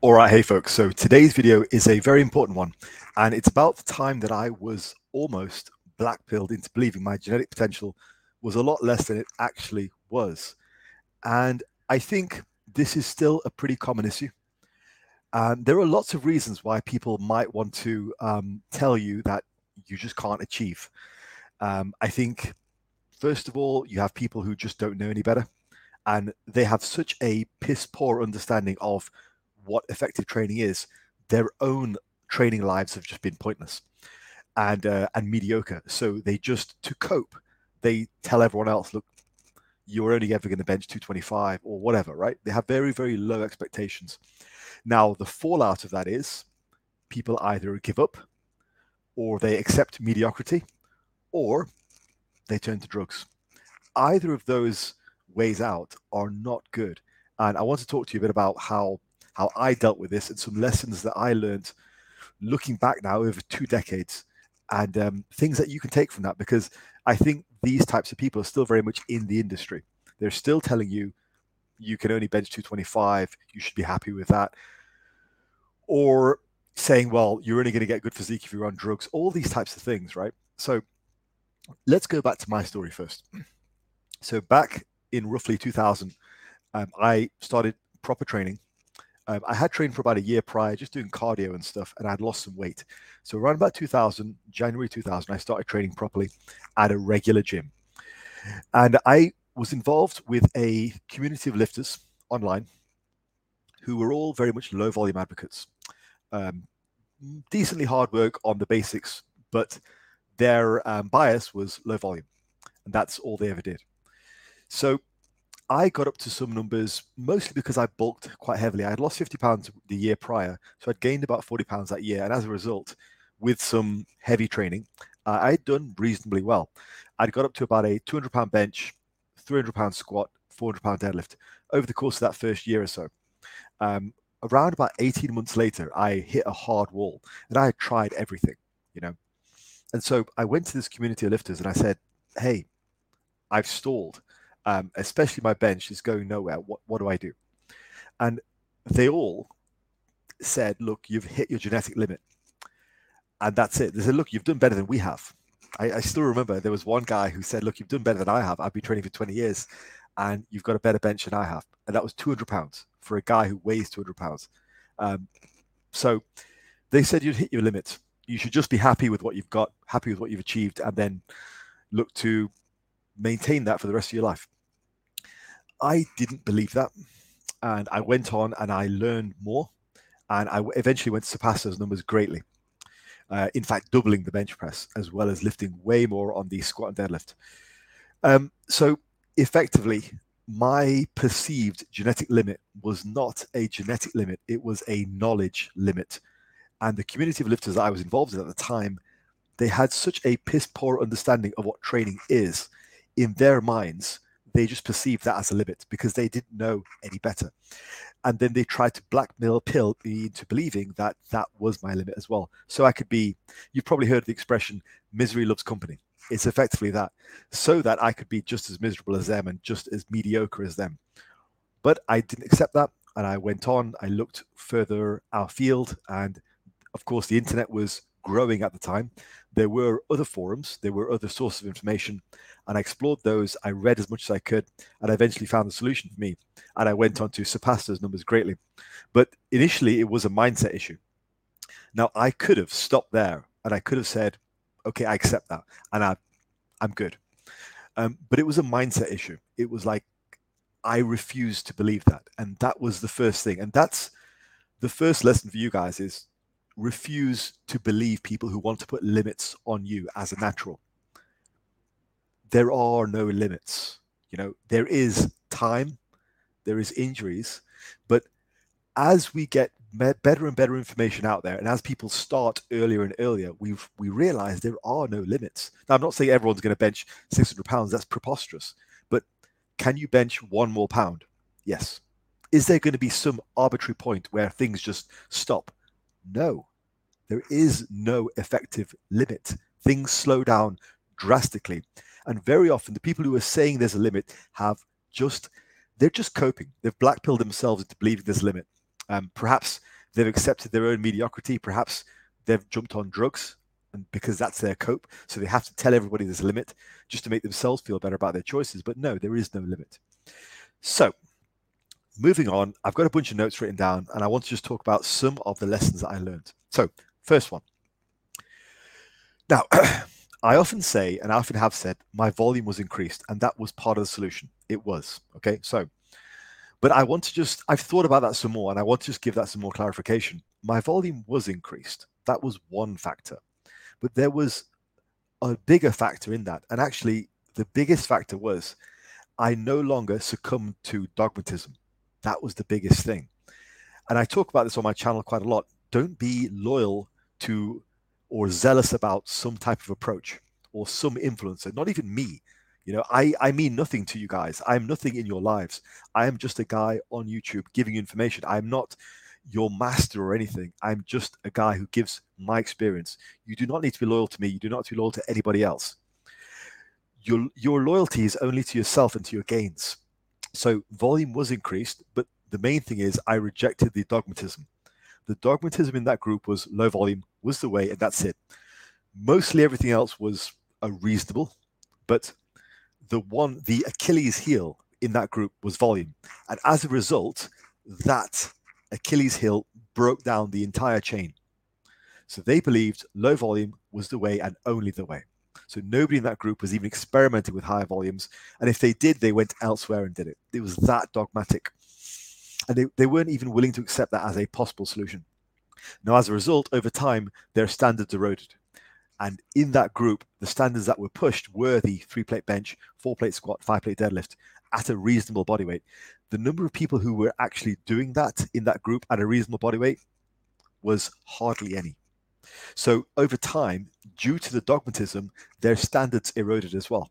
All right, hey folks. So today's video is a very important one, and it's about the time that I was almost blackpilled into believing my genetic potential was a lot less than it actually was. And I think this is still a pretty common issue. And there are lots of reasons why people might want to um, tell you that you just can't achieve. Um, I think, first of all, you have people who just don't know any better, and they have such a piss poor understanding of what effective training is, their own training lives have just been pointless and uh, and mediocre. So they just to cope, they tell everyone else, look, you're only ever going to bench 225 or whatever, right? They have very very low expectations. Now the fallout of that is people either give up or they accept mediocrity or they turn to drugs. Either of those ways out are not good. And I want to talk to you a bit about how how I dealt with this and some lessons that I learned looking back now over two decades and um, things that you can take from that because I think these types of people are still very much in the industry. They're still telling you you can only bench 225, you should be happy with that. Or saying, well, you're only going to get good physique if you're on drugs, all these types of things, right? So let's go back to my story first. So back in roughly 2000, um, I started proper training um, I had trained for about a year prior, just doing cardio and stuff, and I'd lost some weight. So around about 2000, January 2000, I started training properly at a regular gym. And I was involved with a community of lifters online who were all very much low volume advocates. Um, decently hard work on the basics, but their um, bias was low volume. And that's all they ever did. So I got up to some numbers mostly because I bulked quite heavily. I had lost 50 pounds the year prior, so I'd gained about 40 pounds that year. And as a result, with some heavy training, uh, I'd done reasonably well. I'd got up to about a 200 pound bench, 300 pound squat, 400 pound deadlift over the course of that first year or so. Um, around about 18 months later, I hit a hard wall and I had tried everything, you know. And so I went to this community of lifters and I said, Hey, I've stalled um, especially my bench is going nowhere. What what do I do? And they all said, "Look, you've hit your genetic limit," and that's it. They said, "Look, you've done better than we have." I, I still remember there was one guy who said, "Look, you've done better than I have. I've been training for 20 years, and you've got a better bench than I have." And that was 200 pounds for a guy who weighs 200 pounds. Um, so they said you'd hit your limit. You should just be happy with what you've got, happy with what you've achieved, and then look to maintain that for the rest of your life. I didn't believe that. And I went on and I learned more. And I eventually went to surpass those numbers greatly. Uh, in fact, doubling the bench press as well as lifting way more on the squat and deadlift. Um, so effectively, my perceived genetic limit was not a genetic limit, it was a knowledge limit. And the community of lifters that I was involved in at the time, they had such a piss poor understanding of what training is in their minds they just perceived that as a limit because they didn't know any better. And then they tried to blackmail pill me into believing that that was my limit as well. So I could be, you've probably heard the expression, misery loves company. It's effectively that, so that I could be just as miserable as them and just as mediocre as them. But I didn't accept that. And I went on, I looked further outfield. And of course, the internet was growing at the time. There were other forums, there were other sources of information, and I explored those. I read as much as I could, and I eventually found the solution for me. And I went on to surpass those numbers greatly. But initially, it was a mindset issue. Now, I could have stopped there and I could have said, okay, I accept that, and I, I'm good. Um, but it was a mindset issue. It was like, I refused to believe that. And that was the first thing. And that's the first lesson for you guys is refuse to believe people who want to put limits on you as a natural. There are no limits. You know, there is time, there is injuries, but as we get better and better information out there, and as people start earlier and earlier, we we realize there are no limits. Now, I'm not saying everyone's going to bench 600 pounds. That's preposterous. But can you bench one more pound? Yes. Is there going to be some arbitrary point where things just stop? No, there is no effective limit. Things slow down drastically. And very often, the people who are saying there's a limit have just, they're just coping. They've blackpilled themselves into believing there's a limit. Um, perhaps they've accepted their own mediocrity. Perhaps they've jumped on drugs and because that's their cope. So they have to tell everybody there's a limit just to make themselves feel better about their choices. But no, there is no limit. So moving on, I've got a bunch of notes written down and I want to just talk about some of the lessons that I learned. So, first one. Now, I often say, and I often have said, my volume was increased, and that was part of the solution. It was. Okay. So, but I want to just, I've thought about that some more, and I want to just give that some more clarification. My volume was increased. That was one factor. But there was a bigger factor in that. And actually, the biggest factor was I no longer succumbed to dogmatism. That was the biggest thing. And I talk about this on my channel quite a lot. Don't be loyal to or zealous about some type of approach or some influencer, not even me. You know, I, I mean nothing to you guys. I am nothing in your lives. I am just a guy on YouTube giving you information. I'm not your master or anything. I'm just a guy who gives my experience. You do not need to be loyal to me. You do not need to be loyal to anybody else. Your, your loyalty is only to yourself and to your gains. So volume was increased, but the main thing is I rejected the dogmatism. The dogmatism in that group was low volume was the way, and that's it. Mostly everything else was a reasonable, but the one, the Achilles heel in that group was volume. And as a result, that Achilles heel broke down the entire chain. So they believed low volume was the way and only the way. So nobody in that group was even experimenting with higher volumes. And if they did, they went elsewhere and did it. It was that dogmatic. And they, they weren't even willing to accept that as a possible solution. Now, as a result, over time, their standards eroded. And in that group, the standards that were pushed were the three plate bench, four plate squat, five plate deadlift at a reasonable body weight. The number of people who were actually doing that in that group at a reasonable body weight was hardly any. So over time, due to the dogmatism, their standards eroded as well.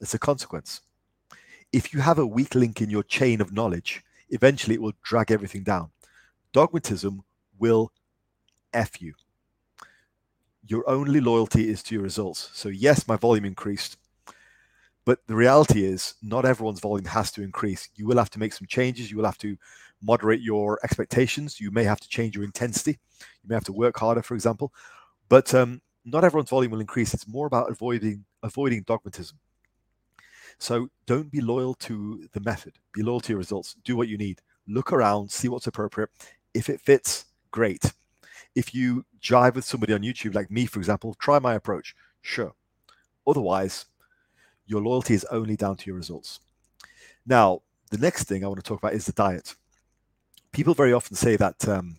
It's a consequence. If you have a weak link in your chain of knowledge, eventually it will drag everything down. Dogmatism will F you. Your only loyalty is to your results. So, yes, my volume increased, but the reality is not everyone's volume has to increase. You will have to make some changes. You will have to moderate your expectations. You may have to change your intensity. You may have to work harder, for example. But um, not everyone's volume will increase. It's more about avoiding avoiding dogmatism. So don't be loyal to the method. Be loyal to your results. Do what you need. Look around, see what's appropriate. If it fits, great. If you jive with somebody on YouTube, like me, for example, try my approach. Sure. Otherwise, your loyalty is only down to your results. Now, the next thing I want to talk about is the diet people very often say that um,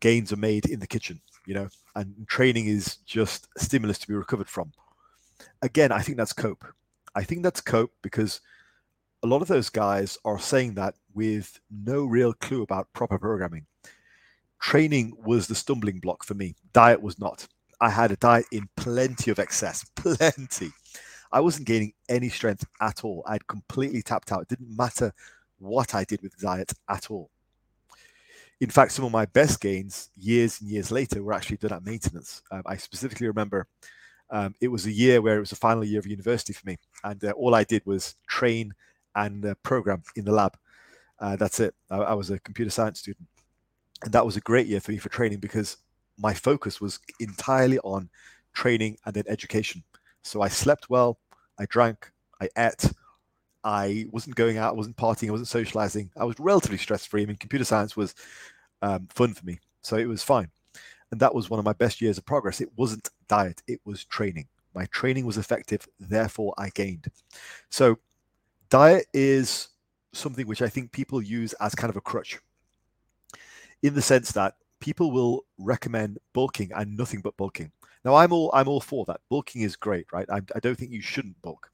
gains are made in the kitchen, you know, and training is just a stimulus to be recovered from. Again, I think that's cope. I think that's cope because a lot of those guys are saying that with no real clue about proper programming. Training was the stumbling block for me. Diet was not. I had a diet in plenty of excess, plenty. I wasn't gaining any strength at all. I'd completely tapped out. It didn't matter what I did with diet at all in fact, some of my best gains years and years later were actually done at maintenance. Um, I specifically remember um, it was a year where it was the final year of university for me, and uh, all I did was train and uh, program in the lab. Uh, that's it. I, I, was a computer science student, and that was a great year for me for training because my focus was entirely on training and then education. So I slept well, I drank, I ate, I wasn't going out, I wasn't partying, I wasn't socializing. I was relatively stress free. I mean, computer science was um, fun for me, so it was fine. And that was one of my best years of progress. It wasn't diet, it was training. My training was effective, therefore I gained. So, diet is something which I think people use as kind of a crutch in the sense that people will recommend bulking and nothing but bulking. Now, I'm all I'm all for that. Bulking is great, right? I, I don't think you shouldn't bulk.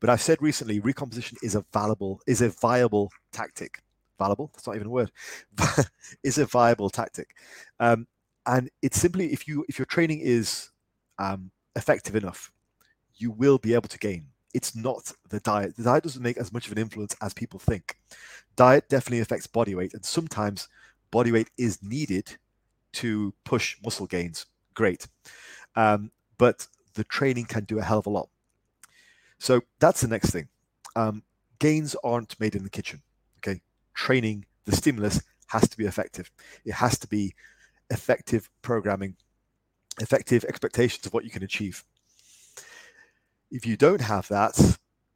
But I've said recently, recomposition is a valuable, is a viable tactic. Valuable? That's not even a word. is a viable tactic, um, and it's simply if you if your training is um, effective enough, you will be able to gain. It's not the diet. The diet doesn't make as much of an influence as people think. Diet definitely affects body weight, and sometimes body weight is needed to push muscle gains. Great, um, but the training can do a hell of a lot. So that's the next thing. Um, gains aren't made in the kitchen. Okay, training the stimulus has to be effective. It has to be effective programming, effective expectations of what you can achieve. If you don't have that,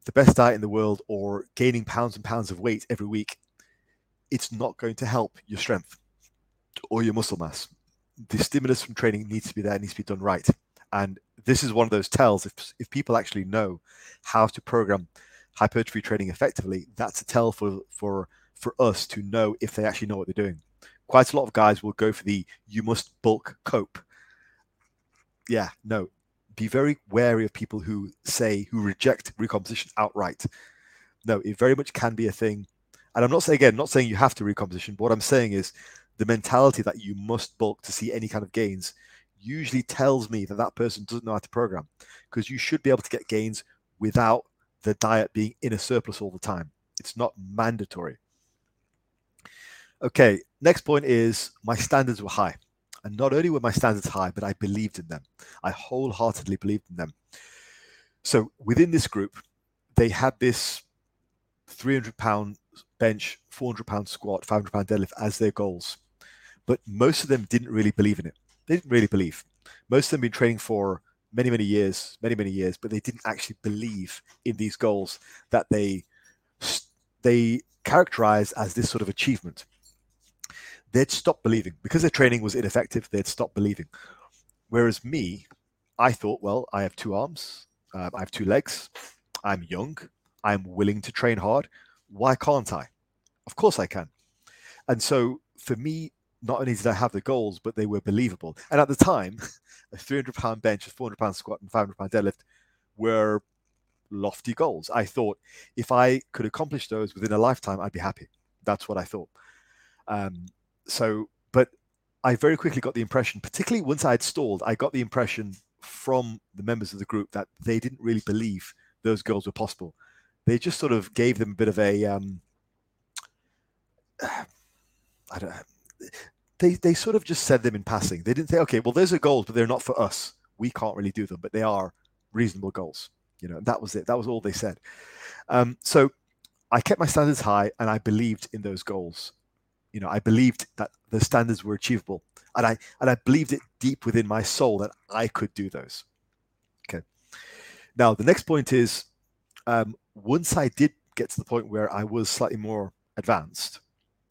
the best diet in the world or gaining pounds and pounds of weight every week, it's not going to help your strength or your muscle mass. The stimulus from training needs to be there, needs to be done right. And this is one of those tells. If, if people actually know how to program hypertrophy training effectively, that's a tell for, for, for us to know if they actually know what they're doing. Quite a lot of guys will go for the you must bulk cope. Yeah, no. Be very wary of people who say, who reject recomposition outright. No, it very much can be a thing. And I'm not saying, again, not saying you have to recomposition, but what I'm saying is the mentality that you must bulk to see any kind of gains usually tells me that that person doesn't know how to program because you should be able to get gains without the diet being in a surplus all the time. It's not mandatory. Okay, next point is my standards were high. And not only were my standards high, but I believed in them. I wholeheartedly believed in them. So within this group, they had this 300 pound bench, 400 pound squat, 500 pound deadlift as their goals but most of them didn't really believe in it. They didn't really believe. Most of them been training for many, many years, many, many years, but they didn't actually believe in these goals that they they characterize as this sort of achievement. They'd stop believing because their training was ineffective. They'd stop believing. Whereas me, I thought, well, I have two arms, uh, I have two legs, I'm young, I'm willing to train hard. Why can't I? Of course I can. And so for me, not only did I have the goals, but they were believable. And at the time, a 300 pound bench, a 400 pound squat, and 500 pound deadlift were lofty goals. I thought if I could accomplish those within a lifetime, I'd be happy. That's what I thought. Um, so, but I very quickly got the impression, particularly once I had stalled, I got the impression from the members of the group that they didn't really believe those goals were possible. They just sort of gave them a bit of a, um, I don't they they sort of just said them in passing. They didn't say, okay, well, those are goals, but they're not for us. We can't really do them, but they are reasonable goals. You know, that was it. That was all they said. Um, so I kept my standards high, and I believed in those goals. You know, I believed that the standards were achievable, and I and I believed it deep within my soul that I could do those. Okay. Now the next point is, um, once I did get to the point where I was slightly more advanced,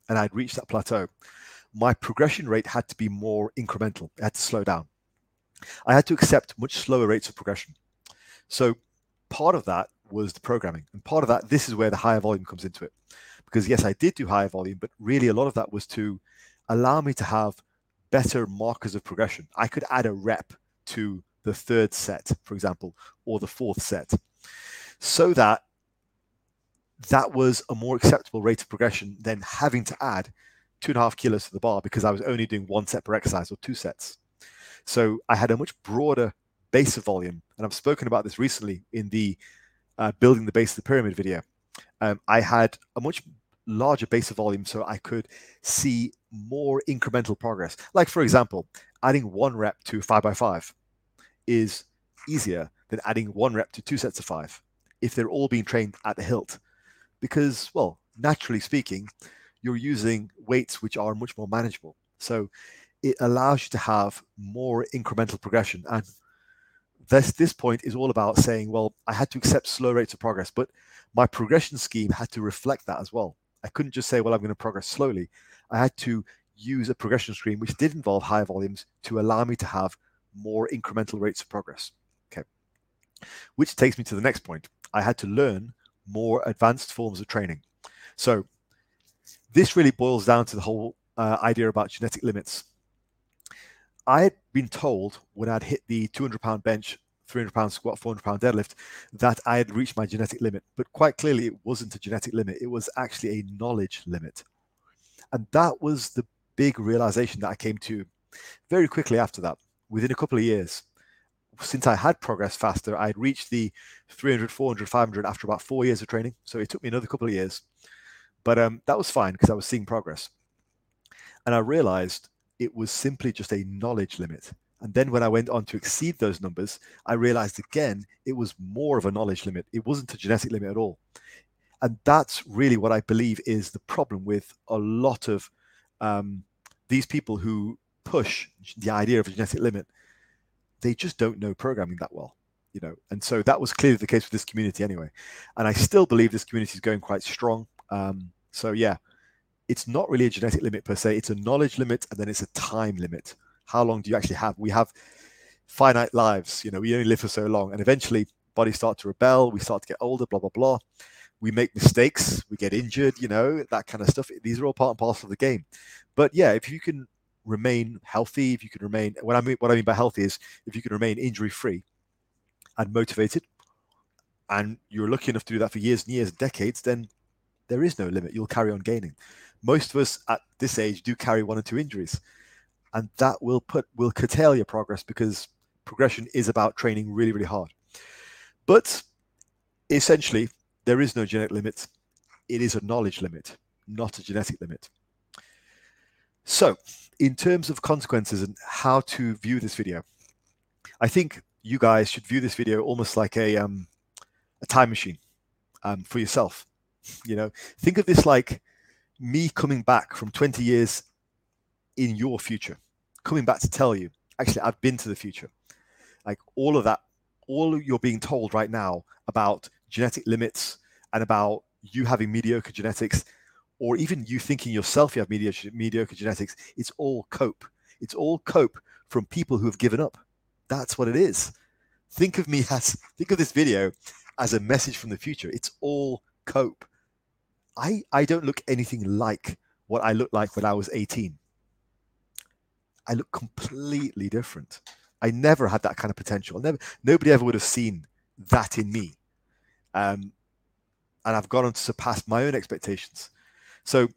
and I'd reached that plateau, my progression rate had to be more incremental. It had to slow down. I had to accept much slower rates of progression. So part of that was the programming. And part of that, this is where the higher volume comes into it. Because yes, I did do higher volume, but really a lot of that was to allow me to have better markers of progression. I could add a rep to the third set, for example, or the fourth set, so that that was a more acceptable rate of progression than having to add two and a half kilos to the bar because I was only doing one set per exercise or two sets. So I had a much broader base of volume. And I've spoken about this recently in the uh, building the base of the pyramid video. Um, I had a much larger base of volume so I could see more incremental progress. Like, for example, adding one rep to five by five is easier than adding one rep to two sets of five if they're all being trained at the hilt. Because, well, naturally speaking, you're using weights which are much more manageable. So it allows you to have more incremental progression. And this this point is all about saying, well, I had to accept slow rates of progress, but my progression scheme had to reflect that as well. I couldn't just say, well, I'm going to progress slowly. I had to use a progression scheme which did involve higher volumes to allow me to have more incremental rates of progress. Okay. Which takes me to the next point. I had to learn more advanced forms of training. So this really boils down to the whole uh, idea about genetic limits. I had been told when I'd hit the 200 pound bench, 300 pound squat, 400 pound deadlift, that I had reached my genetic limit. But quite clearly, it wasn't a genetic limit, it was actually a knowledge limit. And that was the big realization that I came to very quickly after that, within a couple of years. Since I had progressed faster, I had reached the 300, 400, 500 after about four years of training. So it took me another couple of years. But um, that was fine because I was seeing progress. And I realized it was simply just a knowledge limit. And then when I went on to exceed those numbers, I realized again it was more of a knowledge limit. It wasn't a genetic limit at all. And that's really what I believe is the problem with a lot of um, these people who push the idea of a genetic limit. They just don't know programming that well, you know. And so that was clearly the case with this community anyway. And I still believe this community is going quite strong. Um, so yeah, it's not really a genetic limit per se. It's a knowledge limit, and then it's a time limit. How long do you actually have? We have finite lives. You know, we only live for so long, and eventually bodies start to rebel. We start to get older. Blah blah blah. We make mistakes. We get injured. You know, that kind of stuff. These are all part and parcel of the game. But yeah, if you can remain healthy, if you can remain what I mean what I mean by healthy is if you can remain injury free and motivated, and you're lucky enough to do that for years and years, and decades, then there is no limit. You'll carry on gaining most of us at this age do carry one or two injuries and that will put will curtail your progress because progression is about training really really hard. But essentially there is no genetic limit. It is a knowledge limit not a genetic limit. So in terms of consequences and how to view this video i think you guys should view this video almost like a um, a time machine um, for yourself. You know think of this like me coming back from 20 years in your future, coming back to tell you, actually, I've been to the future. Like all of that, all you're being told right now about genetic limits and about you having mediocre genetics, or even you thinking yourself you have mediocre, mediocre genetics, it's all cope. It's all cope from people who have given up. That's what it is. Think of me as, think of this video as a message from the future. It's all cope. I, I don't look anything like what I looked like when I was 18. I look completely different. I never had that kind of potential. Never, nobody ever would have seen that in me. Um, and I've gone on to surpass my own expectations. So,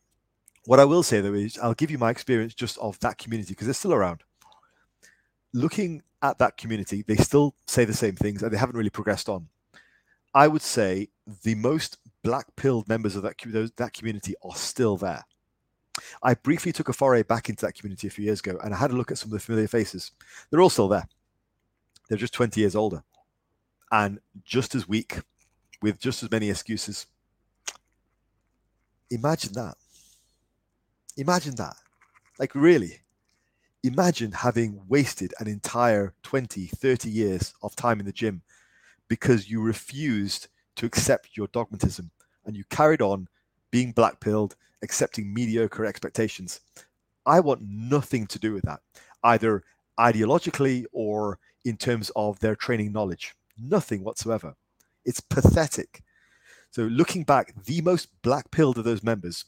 what I will say though is, I'll give you my experience just of that community because they're still around. Looking at that community, they still say the same things and they haven't really progressed on. I would say the most black pilled members of that, that community are still there. I briefly took a foray back into that community a few years ago and I had a look at some of the familiar faces. They're all still there. They're just 20 years older and just as weak with just as many excuses. Imagine that. Imagine that. Like, really. Imagine having wasted an entire 20, 30 years of time in the gym because you refused to accept your dogmatism and you carried on being black pilled, accepting mediocre expectations. I want nothing to do with that, either ideologically or in terms of their training knowledge. Nothing whatsoever. It's pathetic. So, looking back, the most black pilled of those members,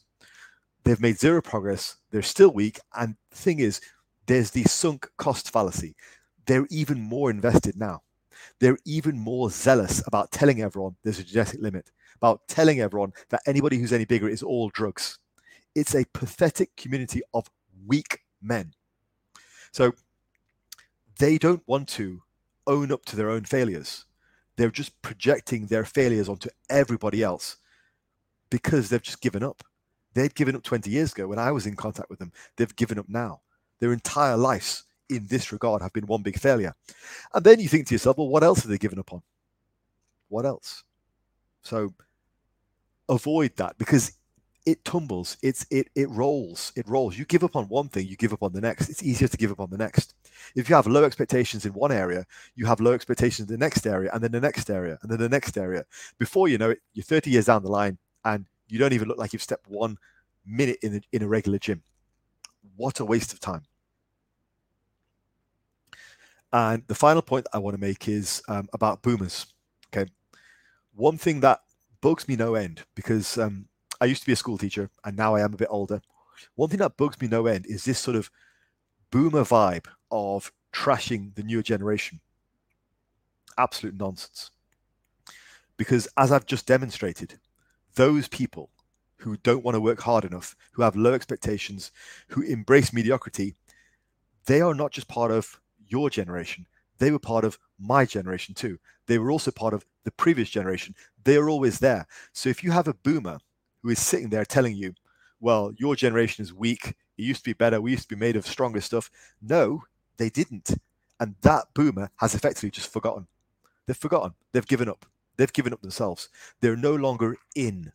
they've made zero progress. They're still weak. And the thing is, there's the sunk cost fallacy. They're even more invested now they're even more zealous about telling everyone there's a genetic limit, about telling everyone that anybody who's any bigger is all drugs. It's a pathetic community of weak men. So they don't want to own up to their own failures. They're just projecting their failures onto everybody else because they've just given up. They'd given up 20 years ago when I was in contact with them. They've given up now. Their entire lives in this regard have been one big failure. And then you think to yourself, well, what else have they given up on? What else? So avoid that because it tumbles, it's it it rolls, it rolls. You give up on one thing, you give up on the next. It's easier to give up on the next. If you have low expectations in one area, you have low expectations in the next area, and then the next area, and then the next area. Before you know it, you're 30 years down the line, and you don't even look like you've stepped one minute in a, in a regular gym. What a waste of time. And the final point I want to make is um, about boomers. Okay. One thing that bugs me no end because um, I used to be a school teacher and now I am a bit older. One thing that bugs me no end is this sort of boomer vibe of trashing the newer generation. Absolute nonsense. Because as I've just demonstrated, those people who don't want to work hard enough, who have low expectations, who embrace mediocrity, they are not just part of your generation. They were part of my generation too. They were also part of the previous generation. They are always there. So if you have a boomer who is sitting there telling you, well, your generation is weak, it used to be better, we used to be made of stronger stuff. No, they didn't. And that boomer has effectively just forgotten. They've forgotten. They've given up. They've given up themselves. They're no longer in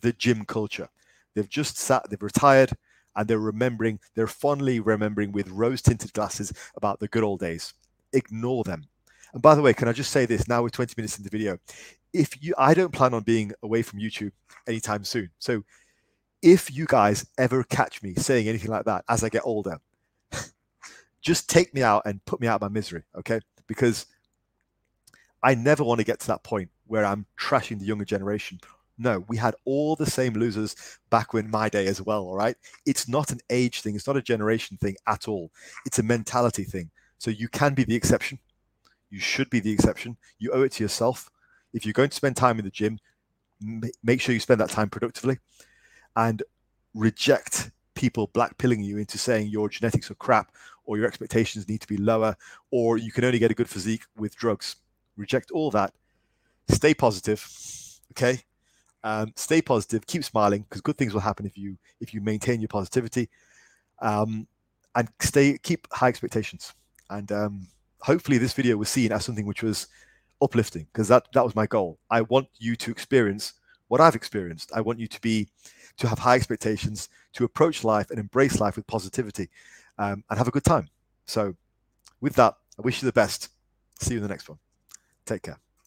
the gym culture. They've just sat, they've retired, and they're remembering, they're fondly remembering with rose tinted glasses about the good old days. Ignore them. And by the way, can I just say this now with 20 minutes in the video? If you, I don't plan on being away from YouTube anytime soon. So if you guys ever catch me saying anything like that as I get older, just take me out and put me out of my misery, okay? Because I never want to get to that point where I'm trashing the younger generation. No, we had all the same losers back when my day as well, all right? It's not an age thing, it's not a generation thing at all. It's a mentality thing. So you can be the exception. You should be the exception. You owe it to yourself. If you're going to spend time in the gym, make sure you spend that time productively and reject people blackpilling you into saying your genetics are crap or your expectations need to be lower or you can only get a good physique with drugs. Reject all that. Stay positive. Okay. Um, stay positive. Keep smiling because good things will happen if you if you maintain your positivity. Um, and stay keep high expectations. And um, hopefully this video was seen as something which was uplifting because that that was my goal. I want you to experience what I've experienced. I want you to be to have high expectations, to approach life and embrace life with positivity, um, and have a good time. So, with that, I wish you the best. See you in the next one. Take care.